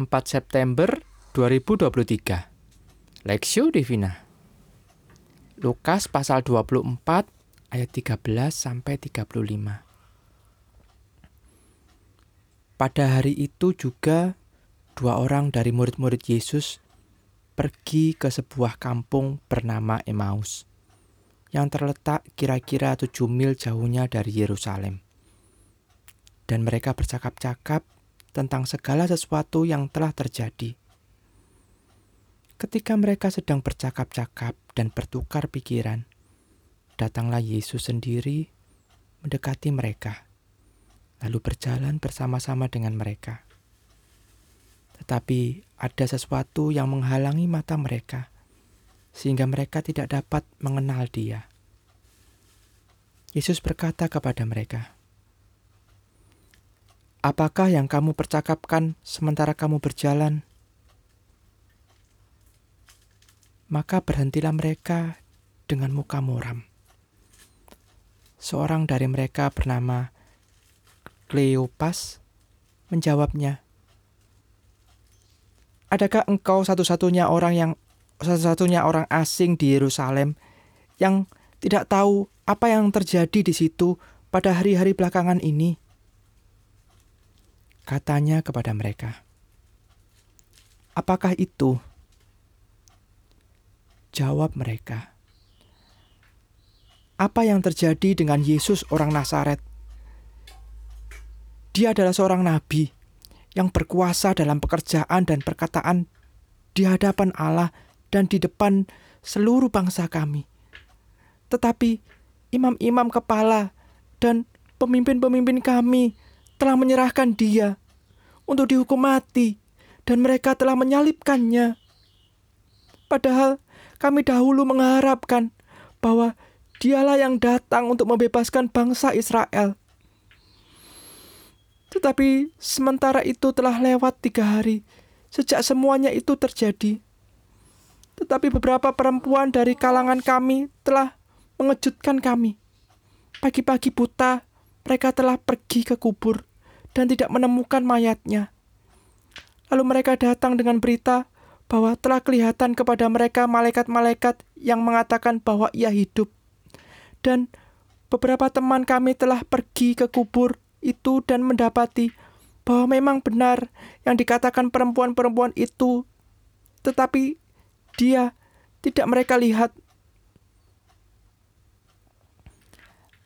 4 September 2023 Lexio Divina. Lukas pasal 24 ayat 13 sampai 35 Pada hari itu juga dua orang dari murid-murid Yesus pergi ke sebuah kampung bernama Emmaus yang terletak kira-kira 7 mil jauhnya dari Yerusalem. Dan mereka bercakap-cakap tentang segala sesuatu yang telah terjadi. Ketika mereka sedang bercakap-cakap dan bertukar pikiran, datanglah Yesus sendiri mendekati mereka, lalu berjalan bersama-sama dengan mereka. Tetapi ada sesuatu yang menghalangi mata mereka, sehingga mereka tidak dapat mengenal Dia. Yesus berkata kepada mereka, Apakah yang kamu percakapkan sementara kamu berjalan? Maka berhentilah mereka dengan muka muram. Seorang dari mereka bernama Kleopas menjawabnya, Adakah engkau satu-satunya orang yang satu-satunya orang asing di Yerusalem yang tidak tahu apa yang terjadi di situ pada hari-hari belakangan ini? Katanya kepada mereka, "Apakah itu?" Jawab mereka, "Apa yang terjadi dengan Yesus, orang Nazaret? Dia adalah seorang nabi yang berkuasa dalam pekerjaan dan perkataan di hadapan Allah dan di depan seluruh bangsa kami. Tetapi imam-imam kepala dan pemimpin-pemimpin kami telah menyerahkan dia untuk dihukum mati, dan mereka telah menyalibkannya. Padahal kami dahulu mengharapkan bahwa dialah yang datang untuk membebaskan bangsa Israel. Tetapi sementara itu telah lewat tiga hari sejak semuanya itu terjadi. Tetapi beberapa perempuan dari kalangan kami telah mengejutkan kami. Pagi-pagi buta, mereka telah pergi ke kubur dan tidak menemukan mayatnya. Lalu mereka datang dengan berita bahwa telah kelihatan kepada mereka malaikat-malaikat yang mengatakan bahwa ia hidup. Dan beberapa teman kami telah pergi ke kubur itu dan mendapati bahwa memang benar yang dikatakan perempuan-perempuan itu, tetapi dia tidak mereka lihat.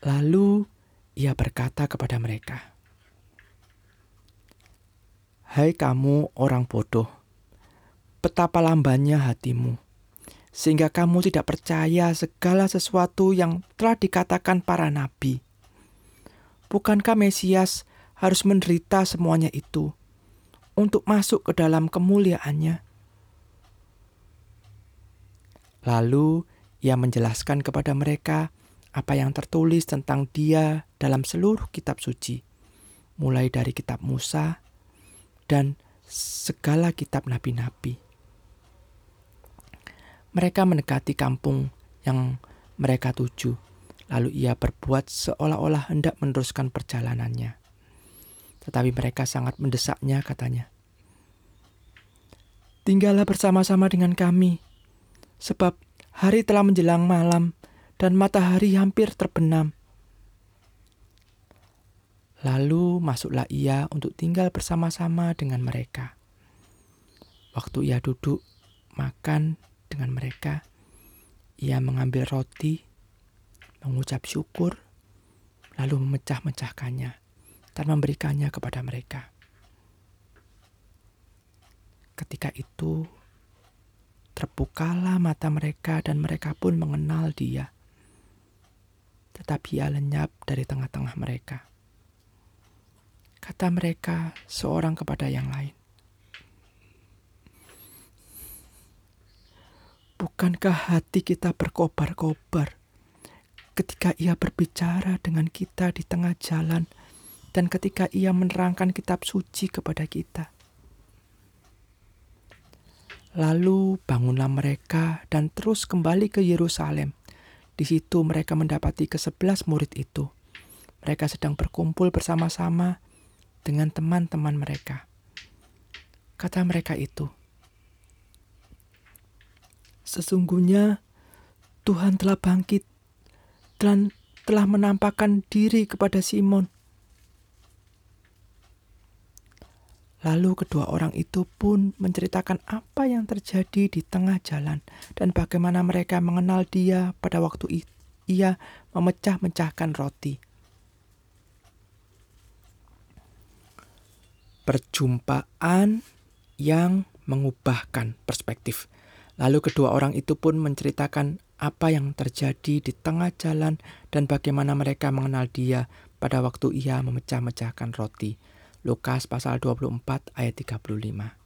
Lalu ia berkata kepada mereka, Hai kamu orang bodoh, betapa lambannya hatimu, sehingga kamu tidak percaya segala sesuatu yang telah dikatakan para nabi. Bukankah Mesias harus menderita semuanya itu untuk masuk ke dalam kemuliaannya? Lalu ia menjelaskan kepada mereka apa yang tertulis tentang dia dalam seluruh kitab suci, mulai dari kitab Musa, dan segala kitab nabi-nabi. Mereka mendekati kampung yang mereka tuju, lalu ia berbuat seolah-olah hendak meneruskan perjalanannya. Tetapi mereka sangat mendesaknya, katanya. Tinggallah bersama-sama dengan kami, sebab hari telah menjelang malam dan matahari hampir terbenam. Lalu masuklah ia untuk tinggal bersama-sama dengan mereka. Waktu ia duduk makan dengan mereka, ia mengambil roti, mengucap syukur, lalu memecah-mecahkannya dan memberikannya kepada mereka. Ketika itu, terbukalah mata mereka dan mereka pun mengenal dia. Tetapi ia lenyap dari tengah-tengah mereka kata mereka seorang kepada yang lain. Bukankah hati kita berkobar-kobar ketika ia berbicara dengan kita di tengah jalan dan ketika ia menerangkan kitab suci kepada kita? Lalu bangunlah mereka dan terus kembali ke Yerusalem. Di situ mereka mendapati kesebelas murid itu. Mereka sedang berkumpul bersama-sama dengan teman-teman mereka. Kata mereka itu, Sesungguhnya Tuhan telah bangkit dan telah menampakkan diri kepada Simon. Lalu kedua orang itu pun menceritakan apa yang terjadi di tengah jalan dan bagaimana mereka mengenal dia pada waktu ia memecah-mecahkan roti. Perjumpaan yang mengubahkan perspektif. Lalu kedua orang itu pun menceritakan apa yang terjadi di tengah jalan dan bagaimana mereka mengenal dia pada waktu ia memecah-mecahkan roti. Lukas pasal 24 ayat 35.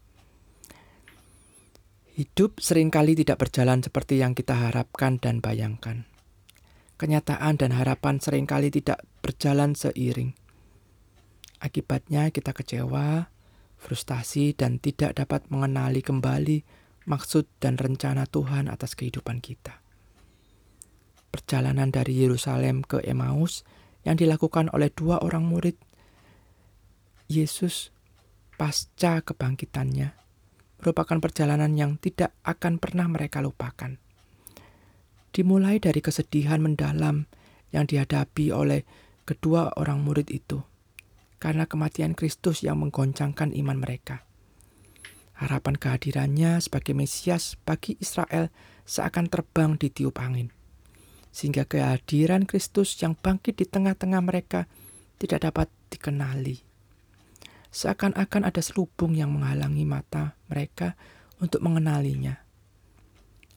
Hidup sering kali tidak berjalan seperti yang kita harapkan dan bayangkan. Kenyataan dan harapan sering kali tidak berjalan seiring. Akibatnya kita kecewa, frustasi, dan tidak dapat mengenali kembali maksud dan rencana Tuhan atas kehidupan kita. Perjalanan dari Yerusalem ke Emmaus yang dilakukan oleh dua orang murid Yesus pasca kebangkitannya merupakan perjalanan yang tidak akan pernah mereka lupakan. Dimulai dari kesedihan mendalam yang dihadapi oleh kedua orang murid itu karena kematian Kristus yang menggoncangkan iman mereka. Harapan kehadirannya sebagai Mesias bagi Israel seakan terbang di tiup angin, sehingga kehadiran Kristus yang bangkit di tengah-tengah mereka tidak dapat dikenali seakan-akan ada selubung yang menghalangi mata mereka untuk mengenalinya.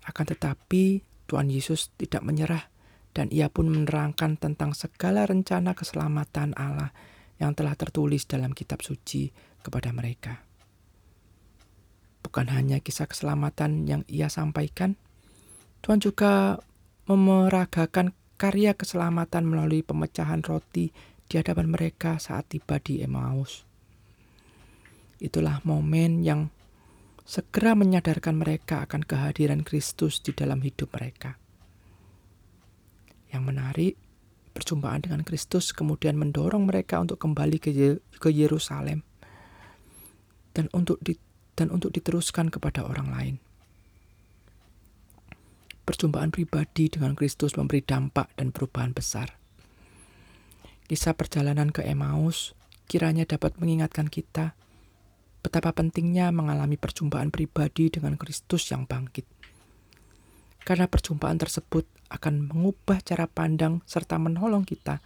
Akan tetapi, Tuhan Yesus tidak menyerah, dan Ia pun menerangkan tentang segala rencana keselamatan Allah yang telah tertulis dalam Kitab Suci kepada mereka. Bukan hanya kisah keselamatan yang Ia sampaikan, Tuhan juga memeragakan karya keselamatan melalui pemecahan roti di hadapan mereka saat tiba di Emmaus. Itulah momen yang segera menyadarkan mereka akan kehadiran Kristus di dalam hidup mereka. Yang menarik, perjumpaan dengan Kristus kemudian mendorong mereka untuk kembali ke, ke Yerusalem dan untuk di, dan untuk diteruskan kepada orang lain. Perjumpaan pribadi dengan Kristus memberi dampak dan perubahan besar. Kisah perjalanan ke Emmaus kiranya dapat mengingatkan kita betapa pentingnya mengalami perjumpaan pribadi dengan Kristus yang bangkit. Karena perjumpaan tersebut akan mengubah cara pandang serta menolong kita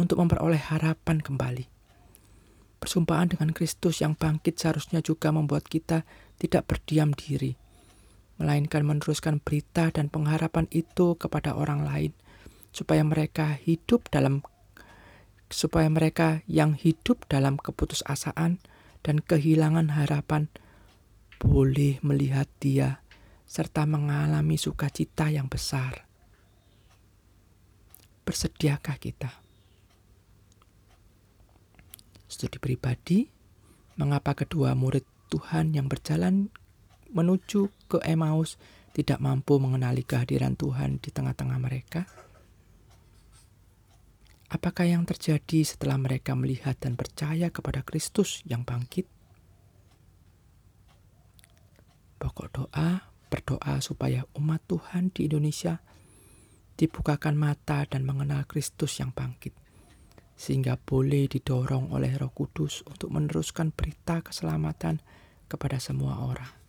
untuk memperoleh harapan kembali. Perjumpaan dengan Kristus yang bangkit seharusnya juga membuat kita tidak berdiam diri, melainkan meneruskan berita dan pengharapan itu kepada orang lain, supaya mereka hidup dalam supaya mereka yang hidup dalam keputusasaan dan kehilangan harapan boleh melihat Dia serta mengalami sukacita yang besar. Bersediakah kita? Studi pribadi, mengapa kedua murid Tuhan yang berjalan menuju ke Emmaus tidak mampu mengenali kehadiran Tuhan di tengah-tengah mereka? Apakah yang terjadi setelah mereka melihat dan percaya kepada Kristus yang bangkit? Pokok doa, berdoa supaya umat Tuhan di Indonesia dibukakan mata dan mengenal Kristus yang bangkit, sehingga boleh didorong oleh Roh Kudus untuk meneruskan berita keselamatan kepada semua orang.